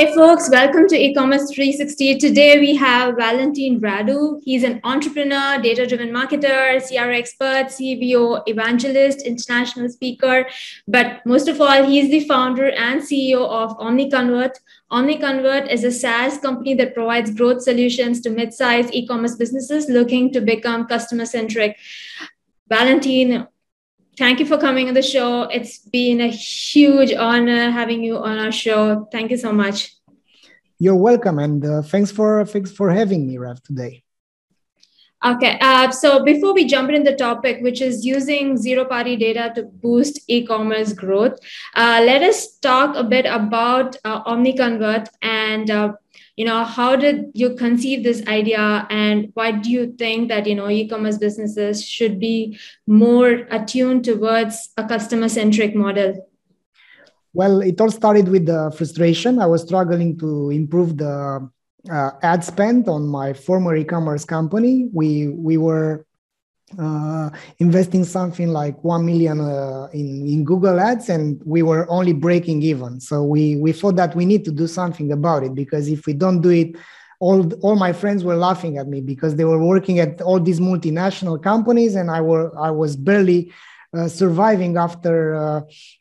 Hey folks, welcome to e-commerce 360. Today we have Valentin Radu. He's an entrepreneur, data-driven marketer, CR expert, CVO evangelist, international speaker, but most of all, he's the founder and CEO of OmniConvert. OmniConvert is a SaaS company that provides growth solutions to mid-sized e-commerce businesses looking to become customer-centric. Valentin, thank you for coming on the show. It's been a huge honor having you on our show. Thank you so much. You're welcome, and uh, thanks for thanks for having me, Rav, today. Okay, uh, so before we jump into the topic, which is using zero-party data to boost e-commerce growth, uh, let us talk a bit about uh, OmniConvert and uh, you know how did you conceive this idea and why do you think that you know e-commerce businesses should be more attuned towards a customer centric model? Well it all started with the frustration. I was struggling to improve the uh, ad spend on my former e-commerce company. We we were uh, investing something like 1 million uh, in, in google ads and we were only breaking even. So we we thought that we need to do something about it because if we don't do it all all my friends were laughing at me because they were working at all these multinational companies and i were i was barely uh, surviving after uh,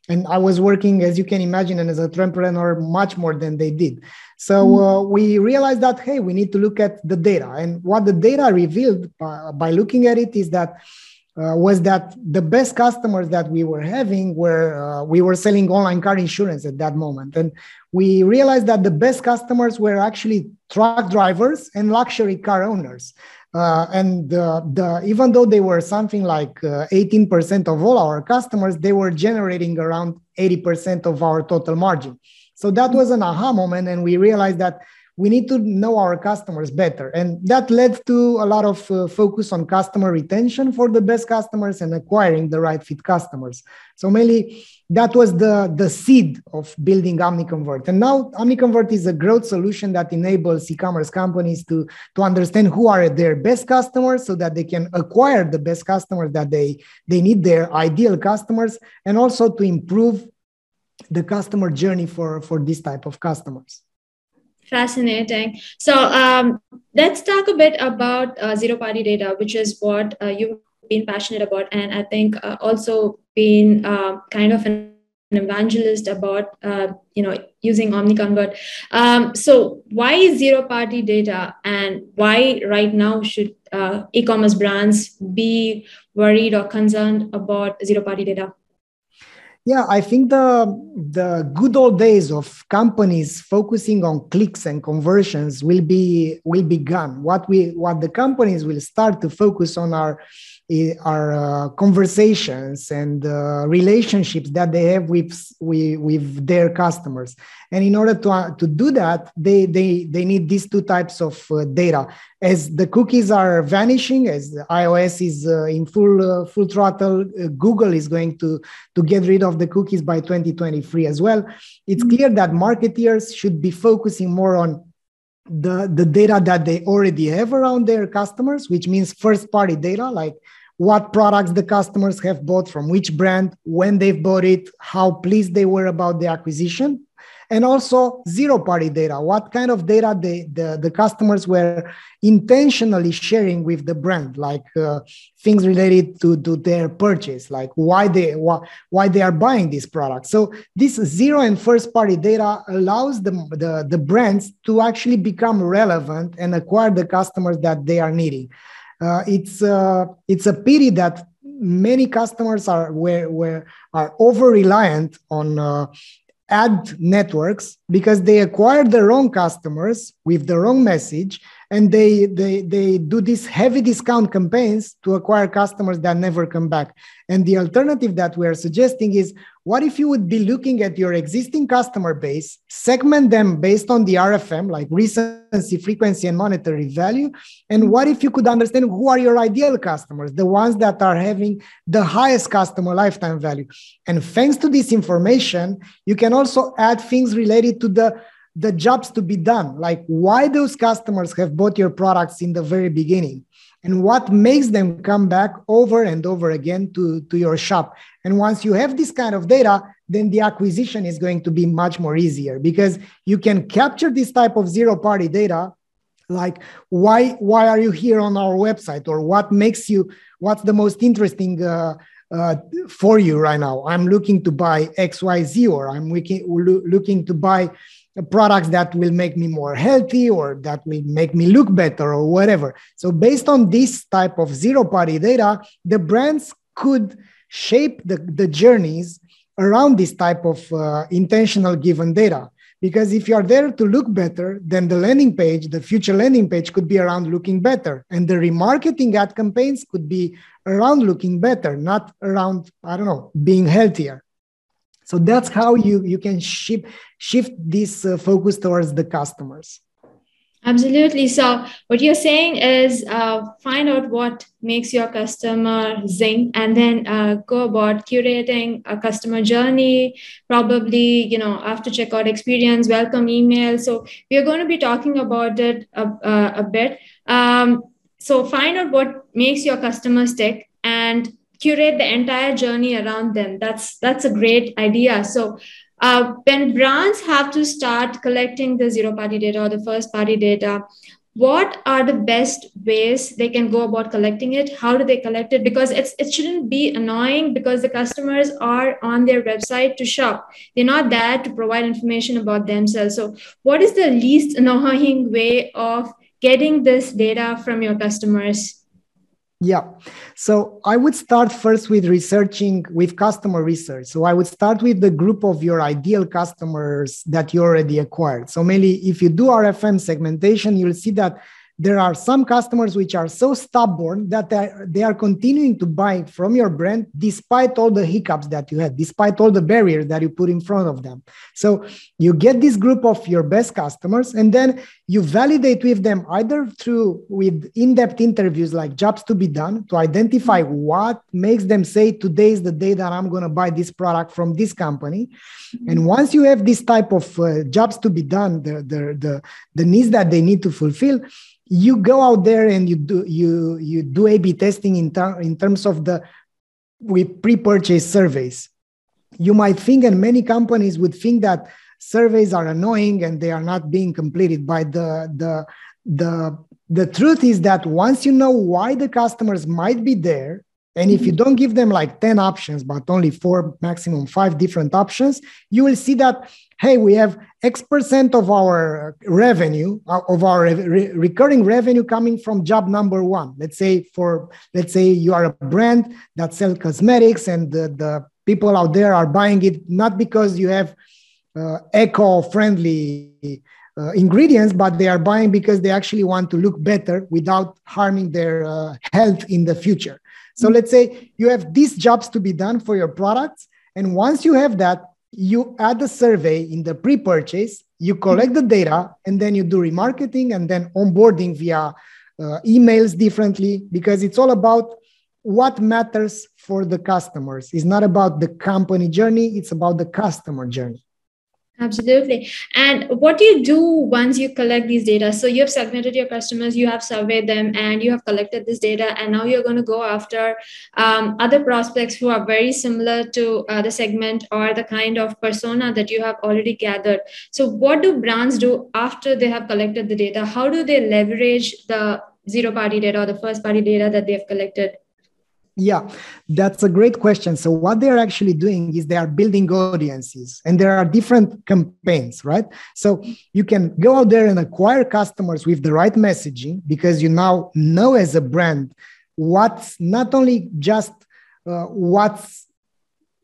and i was working as you can imagine and as an entrepreneur much more than they did. So mm-hmm. uh, we realized that hey we need to look at the data. And what the data revealed by, by looking at it is that uh, was that the best customers that we were having were uh, we were selling online car insurance at that moment. And we realized that the best customers were actually truck drivers and luxury car owners uh, and the, even though they were something like uh, 18% of all our customers, they were generating around 80% of our total margin. So that was an aha moment, and we realized that we need to know our customers better, and that led to a lot of uh, focus on customer retention for the best customers and acquiring the right fit customers. So mainly that was the, the seed of building OmniConvert. And now OmniConvert is a growth solution that enables e-commerce companies to, to understand who are their best customers so that they can acquire the best customers that they, they need, their ideal customers, and also to improve the customer journey for, for this type of customers. Fascinating. So um, let's talk a bit about uh, zero party data, which is what uh, you've been passionate about, and I think uh, also been uh, kind of an evangelist about uh, you know using omniconvert um, so why is zero party data and why right now should uh, e-commerce brands be worried or concerned about zero party data yeah, I think the the good old days of companies focusing on clicks and conversions will be will be gone. What we what the companies will start to focus on are are uh, conversations and uh, relationships that they have with, with, with their customers. And in order to, uh, to do that they, they, they need these two types of uh, data. As the cookies are vanishing as ios is uh, in full uh, full throttle google is going to, to get rid of the cookies by 2023 as well. It's mm-hmm. clear that marketeers should be focusing more on the, the data that they already have around their customers, which means first party data like what products the customers have bought from which brand, when they've bought it, how pleased they were about the acquisition, and also zero party data. What kind of data the, the customers were intentionally sharing with the brand, like uh, things related to, to their purchase, like why they, why, why they are buying this product. So this zero and first party data allows the, the, the brands to actually become relevant and acquire the customers that they are needing. Uh, it's uh, it's a pity that many customers are where where are over reliant on uh, ad networks because they acquire the wrong customers with the wrong message and they they they do these heavy discount campaigns to acquire customers that never come back. And the alternative that we are suggesting is what if you would be looking at your existing customer base segment them based on the rfm like recency frequency and monetary value? And what if you could understand who are your ideal customers the ones that are having the highest customer lifetime value? And thanks to this information you can also add things related to the the jobs to be done. Like why those customers have bought your products in the very beginning? And what makes them come back over and over again to, to your shop. And once you have this kind of data, then the acquisition is going to be much more easier because you can capture this type of zero party data. Like why why are you here on our website? Or what makes you what's the most interesting uh, uh, for you right now? I'm looking to buy xyz or i'm looking, looking to buy products that will make me more healthy or that will make me look better or whatever. So based on this type of zero party data, the brands could shape the, the journeys around this type of uh, intentional given data. Because if you are there to look better, then the landing page, the future landing page could be around looking better. And the remarketing ad campaigns could be around looking better, not around, I don't know, being healthier. So that's how you, you can shift, shift this uh, focus towards the customers. Absolutely. So, what you're saying is uh, find out what makes your customer zing and then uh, go about curating a customer journey, probably, you know, after checkout experience, welcome email. So, we are going to be talking about it a, a, a bit. Um, so, find out what makes your customers tick and curate the entire journey around them. That's that's a great idea. So uh, when brands have to start collecting the zero party data or the first party data what are the best ways they can go about collecting it? How do they collect it? Because it's it shouldn't be annoying because the customers are on their website to shop. They're not there to provide information about themselves. So what is the least annoying way of getting this data from your customers yeah. So I would start first with researching with customer research. So I would start with the group of your ideal customers that you already acquired. So mainly if you do RFM segmentation, you'll see that there are some customers which are so stubborn that they are, they are continuing to buy from your brand despite all the hiccups that you had despite all the barriers that you put in front of them. So you get this group of your best customers and then you validate with them either through with in-depth interviews like jobs to be done to identify what makes them say today is the day that i'm going to buy this product from this company. And once you have this type of uh, jobs to be done the, the the the needs that they need to fulfill you go out there and you do you you do A/B testing in, ter- in terms of the with pre-purchase surveys. You might think, and many companies would think that surveys are annoying and they are not being completed. By the the the the truth is that once you know why the customers might be there, and if you don't give them like 10 options, but only four, maximum five different options, you will see that hey, we have X percent of our revenue, uh, of our re- recurring revenue coming from job number one. Let's say for, let's say you are a brand that sells cosmetics and the, the people out there are buying it not because you have uh, eco-friendly uh, ingredients, but they are buying because they actually want to look better without harming their uh, health in the future. So let's say you have these jobs to be done for your products. And once you have that, you add a survey in the pre-purchase you collect the data and then you do remarketing and then onboarding via uh, emails differently because it's all about what matters for the customers it's not about the company journey it's about the customer journey Absolutely. And what do you do once you collect these data? So you have segmented your customers, you have surveyed them, and you have collected this data, and now you're going to go after um, other prospects who are very similar to uh, the segment or the kind of persona that you have already gathered. So what do brands do after they have collected the data? How do they leverage the zero party data or the first party data that they have collected? Yeah, that's a great question. So, what they're actually doing is they are building audiences, and there are different campaigns, right? So, you can go out there and acquire customers with the right messaging because you now know as a brand what's not only just uh, what's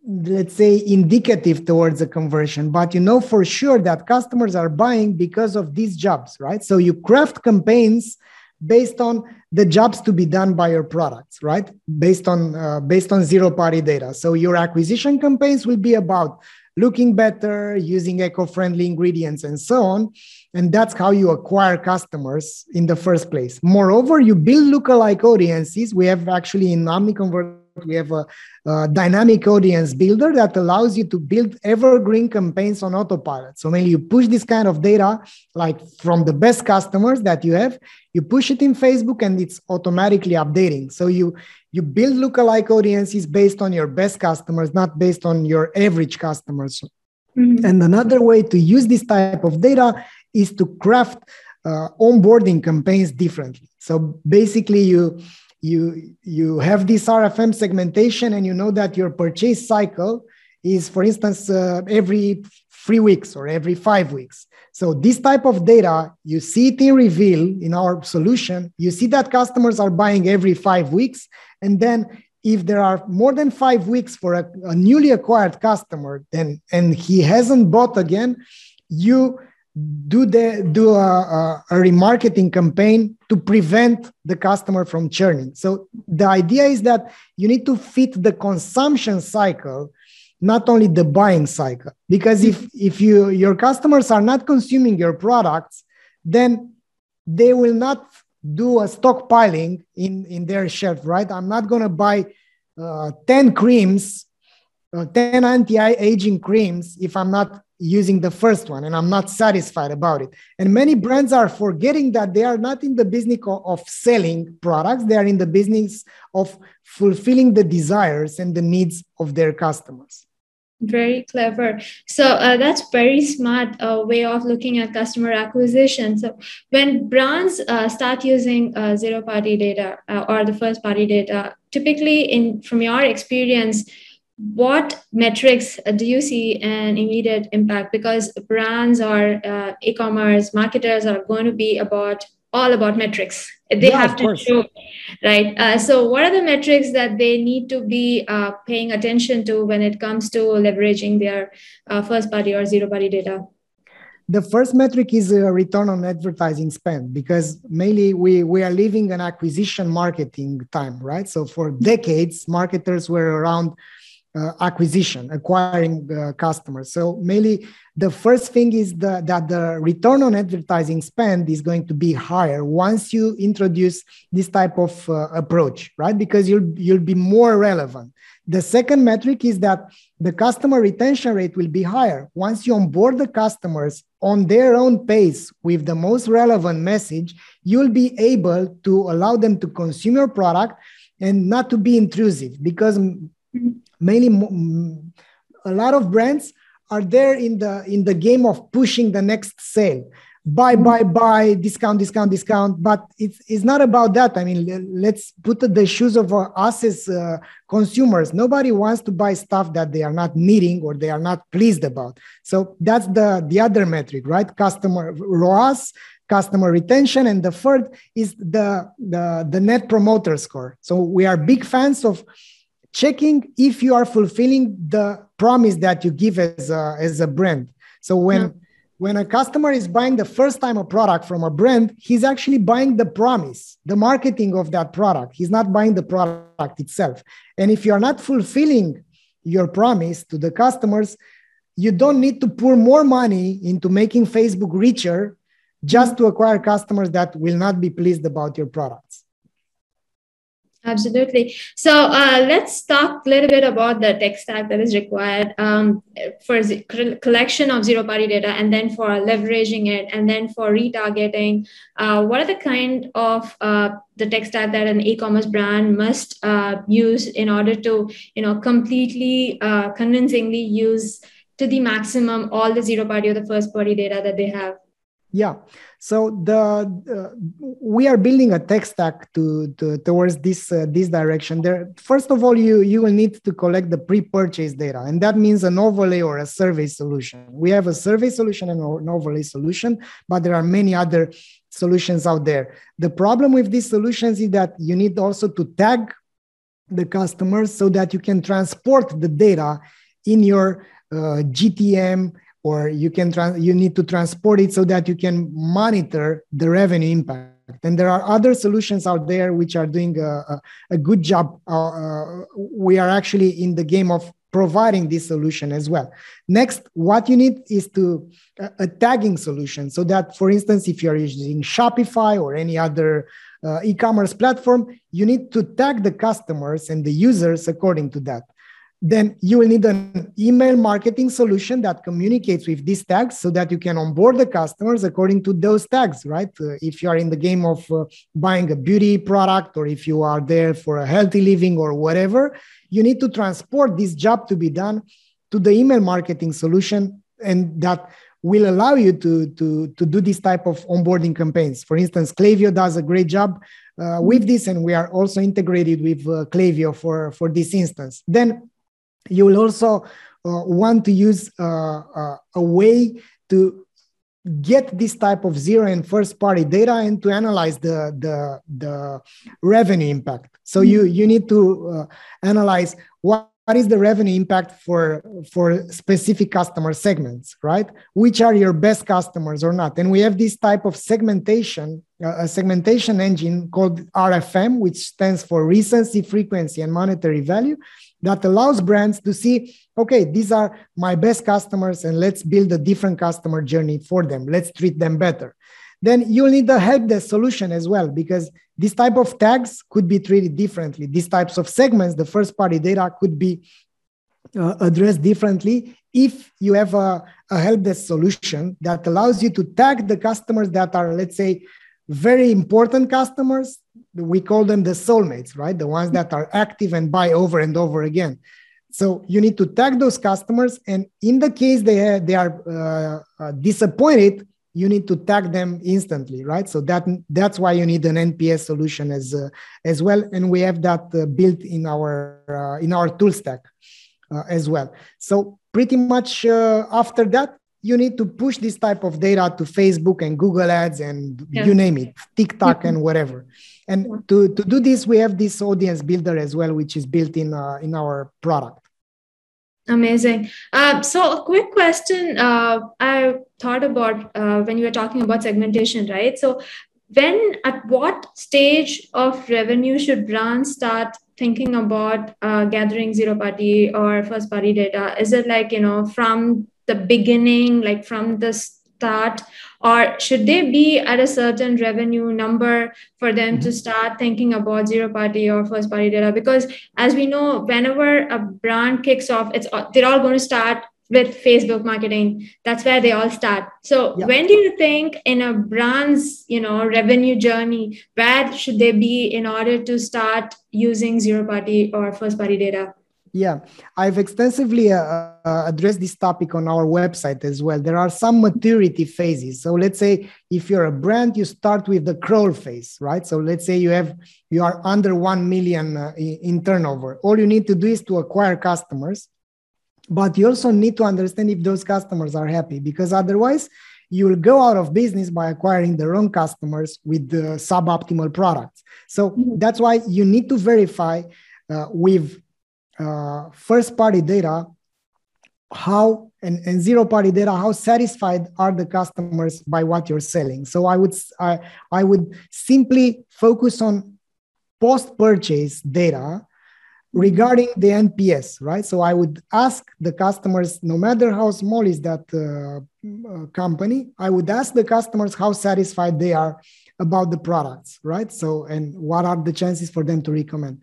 let's say indicative towards a conversion but you know for sure that customers are buying because of these jobs right so you craft campaigns based on the jobs to be done by your products right? Based on uh, based on zero party data. So your acquisition campaigns will be about looking better using eco-friendly ingredients and so on. And that's how you acquire customers in the first place. Moreover you build lookalike audiences. We have actually in omniconvert we have a, a, dynamic audience builder that allows you to build evergreen campaigns on autopilot. So when you push this kind of data, like from the best customers that you have, you push it in Facebook and it's automatically updating. So you you build lookalike audiences based on your best customers, not based on your average customers. Mm-hmm. And another way to use this type of data is to craft uh, onboarding campaigns differently. So basically, you you you have this RFM segmentation, and you know that your purchase cycle is, for instance, uh, every three weeks or every five weeks. So this type of data, you see it in Reveal in our solution. You see that customers are buying every five weeks, and then if there are more than five weeks for a, a newly acquired customer, then and he hasn't bought again, you do the do a, a, a, remarketing campaign to prevent the customer from churning. So the idea is that you need to fit the consumption cycle not only the buying cycle. Because if if you your customers are not consuming your products then they will not do a stockpiling in in their shelf right? I'm not going to buy uh, 10 creams uh, 10 anti-aging creams if i'm not using the first one and I'm not satisfied about it. And many brands are forgetting that they are not in the business of selling products, they are in the business of fulfilling the desires and the needs of their customers. Very clever. So uh, that's very smart uh, way of looking at customer acquisition. So when brands uh, start using uh, zero party data uh, or the first party data, typically in from your experience, what metrics do you see an immediate impact? Because brands or uh, e-commerce marketers are going to be about all about metrics. They yeah, have to show right? Uh, so what are the metrics that they need to be uh, paying attention to when it comes to leveraging their uh, first party or zero party data? The first metric is a return on advertising spend because mainly we, we are living an acquisition marketing time right? So for decades marketers were around uh, acquisition, acquiring uh, customers. So mainly the first thing is the, that the return on advertising spend is going to be higher once you introduce this type of uh, approach, right? Because you'll you'll be more relevant. The second metric is that the customer retention rate will be higher once you onboard the customers on their own pace with the most relevant message. You'll be able to allow them to consume your product and not to be intrusive because mainly a lot of brands are there in the in the game of pushing the next sale. Buy buy buy discount discount discount. But it's, it's not about that. I mean let's put the shoes of us as uh, consumers. Nobody wants to buy stuff that they are not needing or they are not pleased about. So that's the the other metric right? Customer ROAS customer retention and the third is the the, the net promoter score. So we are big fans of checking if you are fulfilling the promise that you give as a, as a brand. So when yeah. when a customer is buying the first time a product from a brand, he's actually buying the promise, the marketing of that product. He's not buying the product itself. And if you're not fulfilling your promise to the customers, you don't need to pour more money into making Facebook richer just mm-hmm. to acquire customers that will not be pleased about your products. Absolutely. So uh, let's talk a little bit about the tech stack that is required um, for collection of zero party data and then for leveraging it and then for retargeting. Uh, what are the kind of uh, the tech stack that an e-commerce brand must uh, use in order to, you know, completely uh, convincingly use to the maximum all the zero party or the first party data that they have? Yeah. So the uh, we are building a tech stack to, to towards this uh, this direction. There, first of all, you you will need to collect the pre-purchase data, and that means an overlay or a survey solution. We have a survey solution and an overlay solution, but there are many other solutions out there. The problem with these solutions is that you need also to tag the customers so that you can transport the data in your uh, GTM or you can trans- you need to transport it so that you can monitor the revenue impact and there are other solutions out there which are doing a, a, a good job uh, uh, we are actually in the game of providing this solution as well. Next, what you need is to uh, a tagging solution so that, for instance, if you're using Shopify or any other uh, e-commerce platform, you need to tag the customers and the users according to that then you will need an email marketing solution that communicates with these tags so that you can onboard the customers according to those tags right uh, if you are in the game of uh, buying a beauty product or if you are there for a healthy living or whatever you need to transport this job to be done to the email marketing solution and that will allow you to, to, to do this type of onboarding campaigns. For instance, Klaviyo does a great job uh, with this, and we are also integrated with uh, Klaviyo for, for this instance. Then you will also uh, want to use uh, uh, a way to get this type of zero and first party data and to analyze the the, the revenue impact. So mm-hmm. you you need to uh, analyze what what is the revenue impact for for specific customer segments right? Which are your best customers or not? And we have this type of segmentation uh, a segmentation engine called rfm which stands for recency frequency and monetary value that allows brands to see okay these are my best customers and let's build a different customer journey for them. Let's treat them better. Then you'll need a help desk solution as well because this type of tags could be treated differently. These types of segments the first party data could be uh, addressed differently if you have a, a help desk solution that allows you to tag the customers that are let's say very important customers we call them the soulmates right? The ones that are active and buy over and over again. So you need to tag those customers and in the case they, have, they are uh, uh, disappointed you need to tag them instantly right? So that that's why you need an nps solution as uh, as well and we have that uh, built in our uh, in our tool stack uh, as well. So pretty much after that you need to push this type of data to Facebook and Google Ads and yeah. you name it, TikTok and whatever. And yeah. to, to do this, we have this audience builder as well, which is built in uh, in our product. Amazing. Uh, so, a quick question uh, I thought about uh, when you were talking about segmentation, right? So, when at what stage of revenue should brands start thinking about uh, gathering zero party or first party data? Is it like you know from the beginning, like from the start? Or should they be at a certain revenue number for them mm-hmm. to start thinking about zero party or first party data? Because as we know, whenever a brand kicks off, it's they're all going to start with Facebook marketing. That's where they all start. So yeah. when do you think in a brand's, you know, revenue journey, where should they be in order to start using zero party or first party data? Yeah, I've extensively uh, uh, addressed this topic on our website as well. There are some maturity phases. So let's say if you're a brand, you start with the crawl phase, right? So let's say you have you are under 1 million uh, in turnover. All you need to do is to acquire customers, but you also need to understand if those customers are happy because otherwise you will go out of business by acquiring the wrong customers with the suboptimal products. So mm-hmm. that's why you need to verify uh, with uh, first party data how and, and zero party data how satisfied are the customers by what you're selling? So i would i, I would simply focus on post purchase data regarding the nps right? So i would ask the customers no matter how small is that uh, uh company i would ask the customers how satisfied they are about the products right? So and what are the chances for them to recommend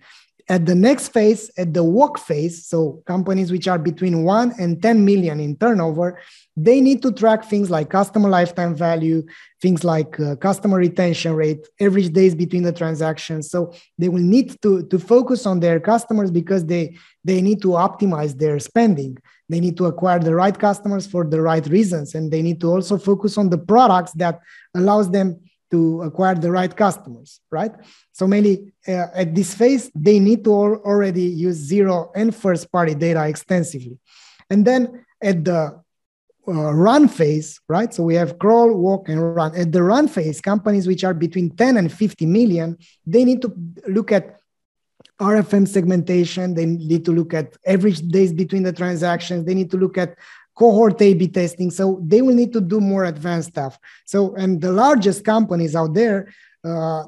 at the next phase, at the walk phase, so companies which are between 1 and 10 million in turnover, they need to track things like customer lifetime value, things like uh, customer retention rate, average days between the transactions. So they will need to, to focus on their customers because they, they need to optimize their spending. They need to acquire the right customers for the right reasons. And they need to also focus on the products that allows them to acquire the right customers, right? So mainly uh, at this phase, they need to already use zero and first party data extensively. And then at the uh, run phase, right? So we have crawl, walk, and run. At the run phase, companies which are between 10 and 50 million, they need to look at RFM segmentation. They need to look at average days between the transactions. They need to look at cohort A/B testing. So they will need to do more advanced stuff. So, and the largest companies out there, uh,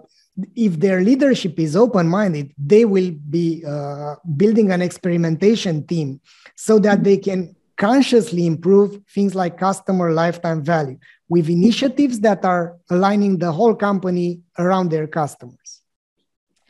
if their leadership is open-minded, they will be uh, building an experimentation team so that they can consciously improve things like customer lifetime value with initiatives that are aligning the whole company around their customers.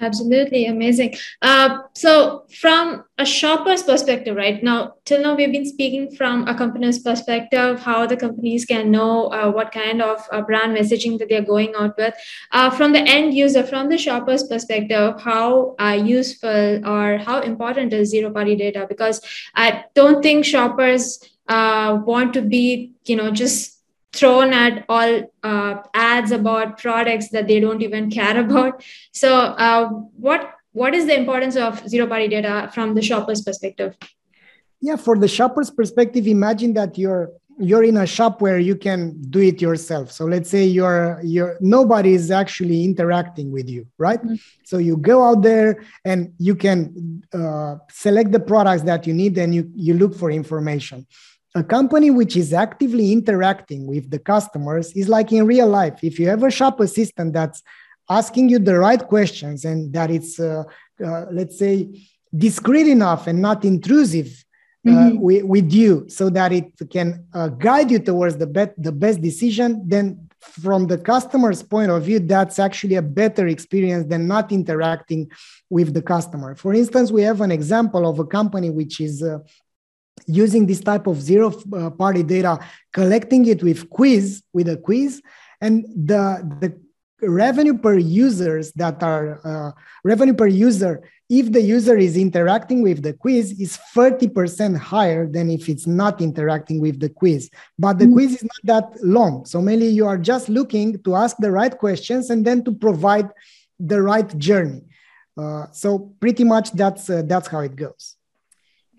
Absolutely amazing. Uh, so, from a shopper's perspective, right now, till now, we've been speaking from a company's perspective, how the companies can know uh, what kind of uh, brand messaging that they're going out with. Uh, from the end user, from the shopper's perspective, how uh, useful or how important is zero party data? Because I don't think shoppers uh, want to be, you know, just thrown at all uh, ads about products that they don't even care about. So, uh, what what is the importance of zero party data from the shopper's perspective? Yeah, for the shopper's perspective, imagine that you're you're in a shop where you can do it yourself. So let's say you're you're nobody is actually interacting with you, right? Mm-hmm. So you go out there and you can uh, select the products that you need, and you you look for information a company which is actively interacting with the customers is like in real life. If you have a shop assistant that's asking you the right questions and that it's, uh, uh, let's say, discreet enough and not intrusive uh, mm-hmm. with, with, you so that it can uh, guide you towards the, bet- the best decision, then from the customer's point of view, that's actually a better experience than not interacting with the customer. For instance, we have an example of a company which is uh, using this type of zero uh, party data, collecting it with quiz, with a quiz, and the, the revenue per users that are uh, revenue per user if the user is interacting with the quiz is 30% higher than if it's not interacting with the quiz. But the mm-hmm. quiz is not that long. So mainly you are just looking to ask the right questions and then to provide the right journey. Uh, so pretty much that's uh, that's how it goes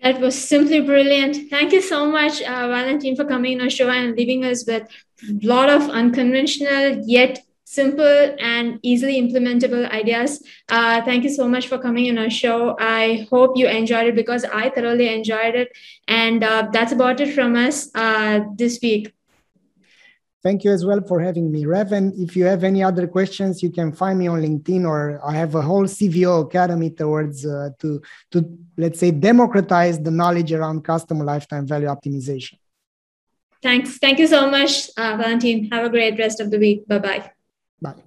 that was simply brilliant. Thank you so much, uh, Valentin, for coming on our show and leaving us with a lot of unconventional yet simple and easily implementable ideas. Uh, thank you so much for coming on our show. I hope you enjoyed it because I thoroughly enjoyed it. And uh, that's about it from us uh, this week. Thank you as well for having me, Reven. If you have any other questions, you can find me on LinkedIn, or I have a whole CVO academy towards uh, to to let's say democratize the knowledge around customer lifetime value optimization. Thanks. Thank you so much, uh, Valentin. Have a great rest of the week. Bye-bye. Bye.